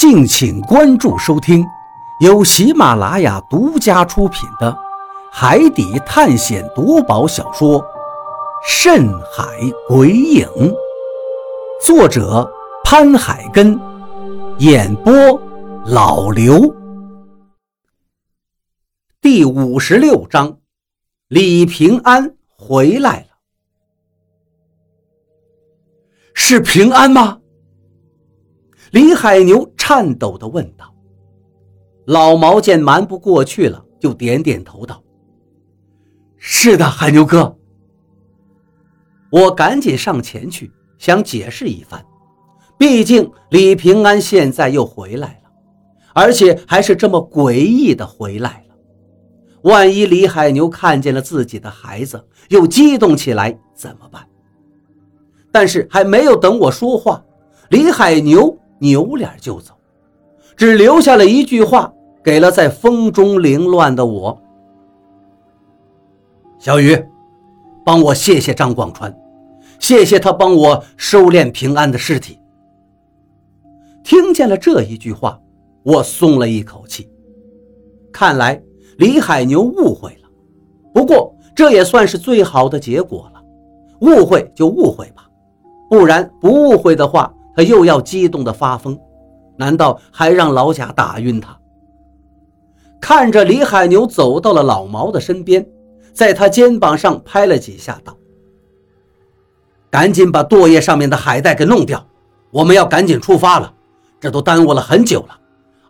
敬请关注收听，由喜马拉雅独家出品的《海底探险夺宝小说》《深海鬼影》，作者潘海根，演播老刘。第五十六章，李平安回来了，是平安吗？李海牛颤抖地问道：“老毛见瞒不过去了，就点点头道：‘是的，海牛哥。’我赶紧上前去想解释一番，毕竟李平安现在又回来了，而且还是这么诡异的回来了。万一李海牛看见了自己的孩子，又激动起来怎么办？但是还没有等我说话，李海牛。”扭脸就走，只留下了一句话给了在风中凌乱的我：“小雨，帮我谢谢张广川，谢谢他帮我收敛平安的尸体。”听见了这一句话，我松了一口气。看来李海牛误会了，不过这也算是最好的结果了。误会就误会吧，不然不误会的话。他又要激动的发疯，难道还让老贾打晕他？看着李海牛走到了老毛的身边，在他肩膀上拍了几下，道：“赶紧把舵叶上面的海带给弄掉，我们要赶紧出发了，这都耽误了很久了。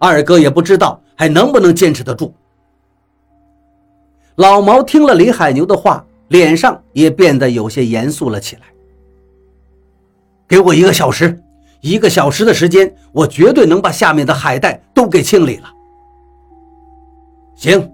二哥也不知道还能不能坚持得住。”老毛听了李海牛的话，脸上也变得有些严肃了起来。给我一个小时。一个小时的时间，我绝对能把下面的海带都给清理了。行，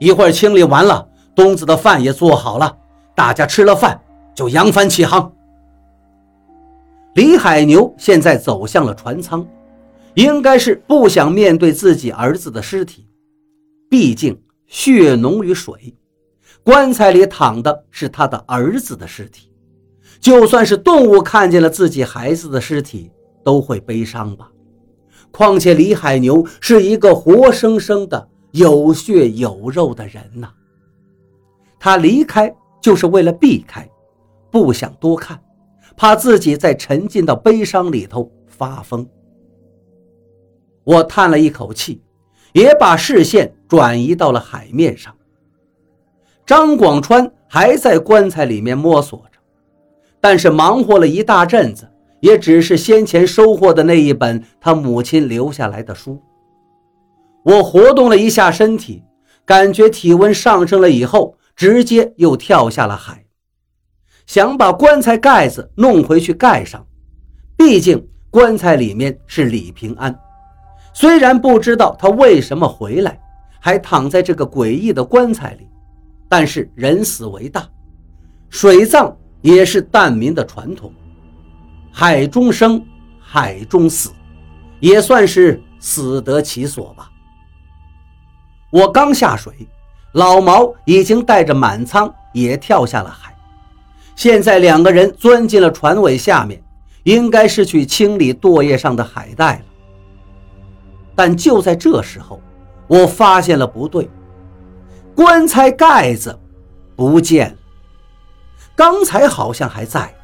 一会儿清理完了，东子的饭也做好了，大家吃了饭就扬帆起航。李海牛现在走向了船舱，应该是不想面对自己儿子的尸体，毕竟血浓于水，棺材里躺的是他的儿子的尸体，就算是动物看见了自己孩子的尸体。都会悲伤吧，况且李海牛是一个活生生的有血有肉的人呐。他离开就是为了避开，不想多看，怕自己再沉浸到悲伤里头发疯。我叹了一口气，也把视线转移到了海面上。张广川还在棺材里面摸索着，但是忙活了一大阵子。也只是先前收获的那一本他母亲留下来的书。我活动了一下身体，感觉体温上升了以后，直接又跳下了海，想把棺材盖子弄回去盖上。毕竟棺材里面是李平安，虽然不知道他为什么回来，还躺在这个诡异的棺材里，但是人死为大，水葬也是疍民的传统。海中生，海中死，也算是死得其所吧。我刚下水，老毛已经带着满仓也跳下了海。现在两个人钻进了船尾下面，应该是去清理舵叶上的海带了。但就在这时候，我发现了不对，棺材盖子不见了，刚才好像还在。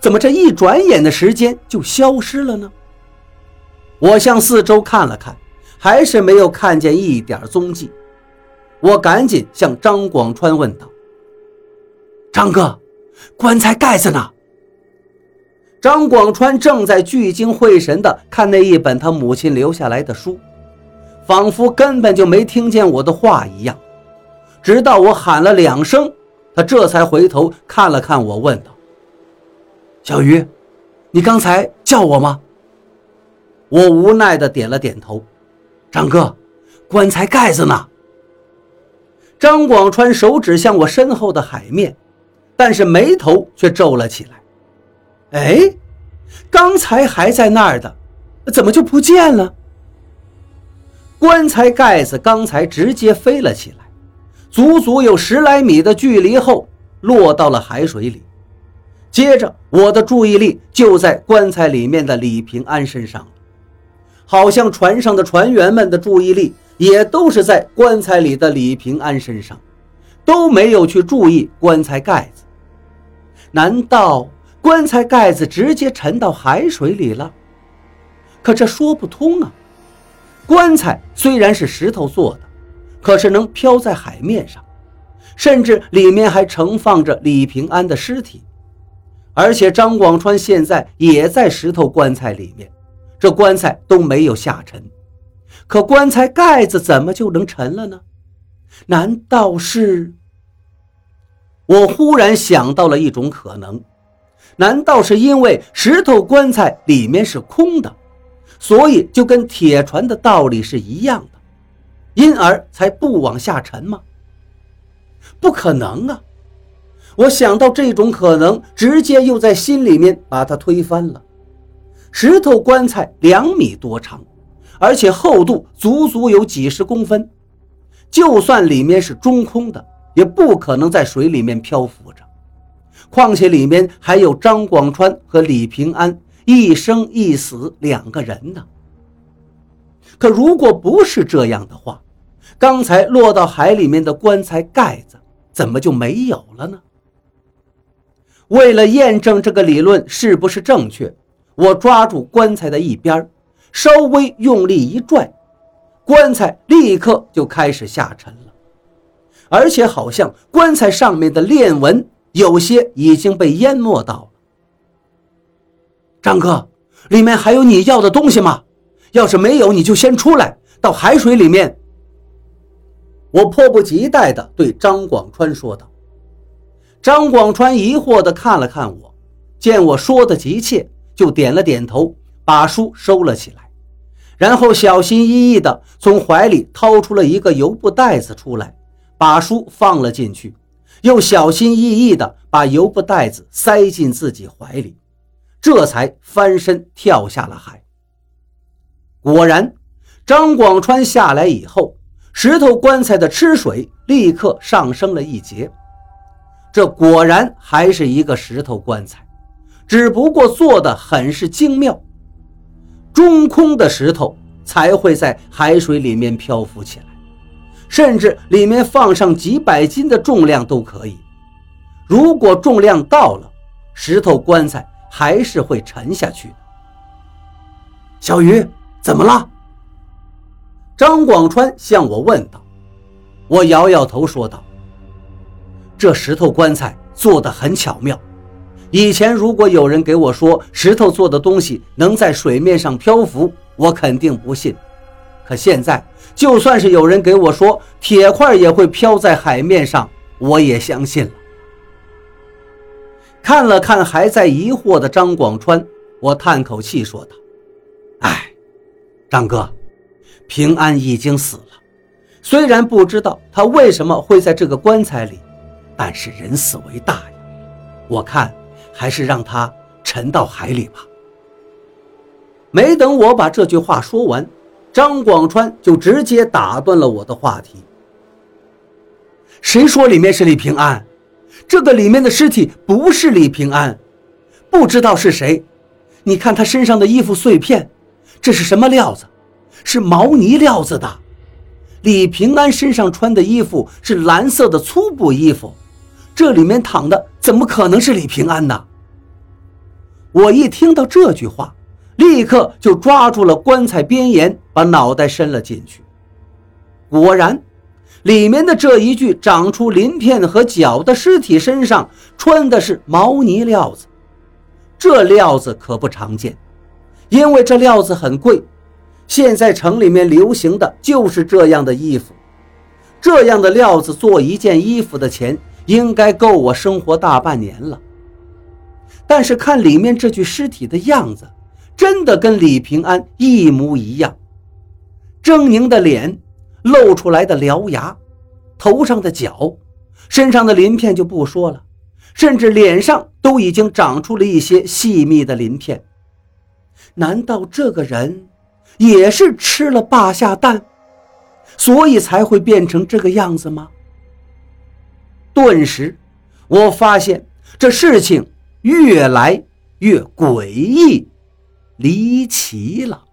怎么这一转眼的时间就消失了呢？我向四周看了看，还是没有看见一点踪迹。我赶紧向张广川问道：“张哥，棺材盖子呢？”张广川正在聚精会神地看那一本他母亲留下来的书，仿佛根本就没听见我的话一样。直到我喊了两声，他这才回头看了看我，问道。小鱼，你刚才叫我吗？我无奈的点了点头。张哥，棺材盖子呢？张广川手指向我身后的海面，但是眉头却皱了起来。哎，刚才还在那儿的，怎么就不见了？棺材盖子刚才直接飞了起来，足足有十来米的距离后，落到了海水里。接着，我的注意力就在棺材里面的李平安身上了。好像船上的船员们的注意力也都是在棺材里的李平安身上，都没有去注意棺材盖子。难道棺材盖子直接沉到海水里了？可这说不通啊！棺材虽然是石头做的，可是能漂在海面上，甚至里面还盛放着李平安的尸体，而且张广川现在也在石头棺材里面。这棺材都没有下沉，可棺材盖子怎么就能沉了呢？难道是？我忽然想到了一种可能：难道是因为石头棺材里面是空的，所以就跟铁船的道理是一样的，因而才不往下沉吗？不可能啊！我想到这种可能，直接又在心里面把它推翻了。石头棺材两米多长，而且厚度足足有几十公分。就算里面是中空的，也不可能在水里面漂浮着。况且里面还有张广川和李平安一生一死两个人呢。可如果不是这样的话，刚才落到海里面的棺材盖子怎么就没有了呢？为了验证这个理论是不是正确。我抓住棺材的一边，稍微用力一拽，棺材立刻就开始下沉了，而且好像棺材上面的链纹有些已经被淹没到了。张哥，里面还有你要的东西吗？要是没有，你就先出来，到海水里面。我迫不及待地对张广川说道。张广川疑惑地看了看我，见我说的急切。就点了点头，把书收了起来，然后小心翼翼地从怀里掏出了一个油布袋子出来，把书放了进去，又小心翼翼地把油布袋子塞进自己怀里，这才翻身跳下了海。果然，张广川下来以后，石头棺材的吃水立刻上升了一截，这果然还是一个石头棺材。只不过做的很是精妙，中空的石头才会在海水里面漂浮起来，甚至里面放上几百斤的重量都可以。如果重量到了，石头棺材还是会沉下去的。小鱼，怎么了？张广川向我问道。我摇摇头说道：“这石头棺材做的很巧妙。”以前如果有人给我说石头做的东西能在水面上漂浮，我肯定不信。可现在，就算是有人给我说铁块也会漂在海面上，我也相信了。看了看还在疑惑的张广川，我叹口气说道：“哎，张哥，平安已经死了。虽然不知道他为什么会在这个棺材里，但是人死为大呀。我看。”还是让他沉到海里吧。没等我把这句话说完，张广川就直接打断了我的话题。谁说里面是李平安？这个里面的尸体不是李平安，不知道是谁。你看他身上的衣服碎片，这是什么料子？是毛呢料子的。李平安身上穿的衣服是蓝色的粗布衣服，这里面躺的怎么可能是李平安呢？我一听到这句话，立刻就抓住了棺材边沿，把脑袋伸了进去。果然，里面的这一具长出鳞片和角的尸体身上穿的是毛呢料子。这料子可不常见，因为这料子很贵。现在城里面流行的就是这样的衣服，这样的料子做一件衣服的钱，应该够我生活大半年了。但是看里面这具尸体的样子，真的跟李平安一模一样，狰狞的脸，露出来的獠牙，头上的角，身上的鳞片就不说了，甚至脸上都已经长出了一些细密的鳞片。难道这个人也是吃了霸下蛋，所以才会变成这个样子吗？顿时，我发现这事情。越来越诡异、离奇了。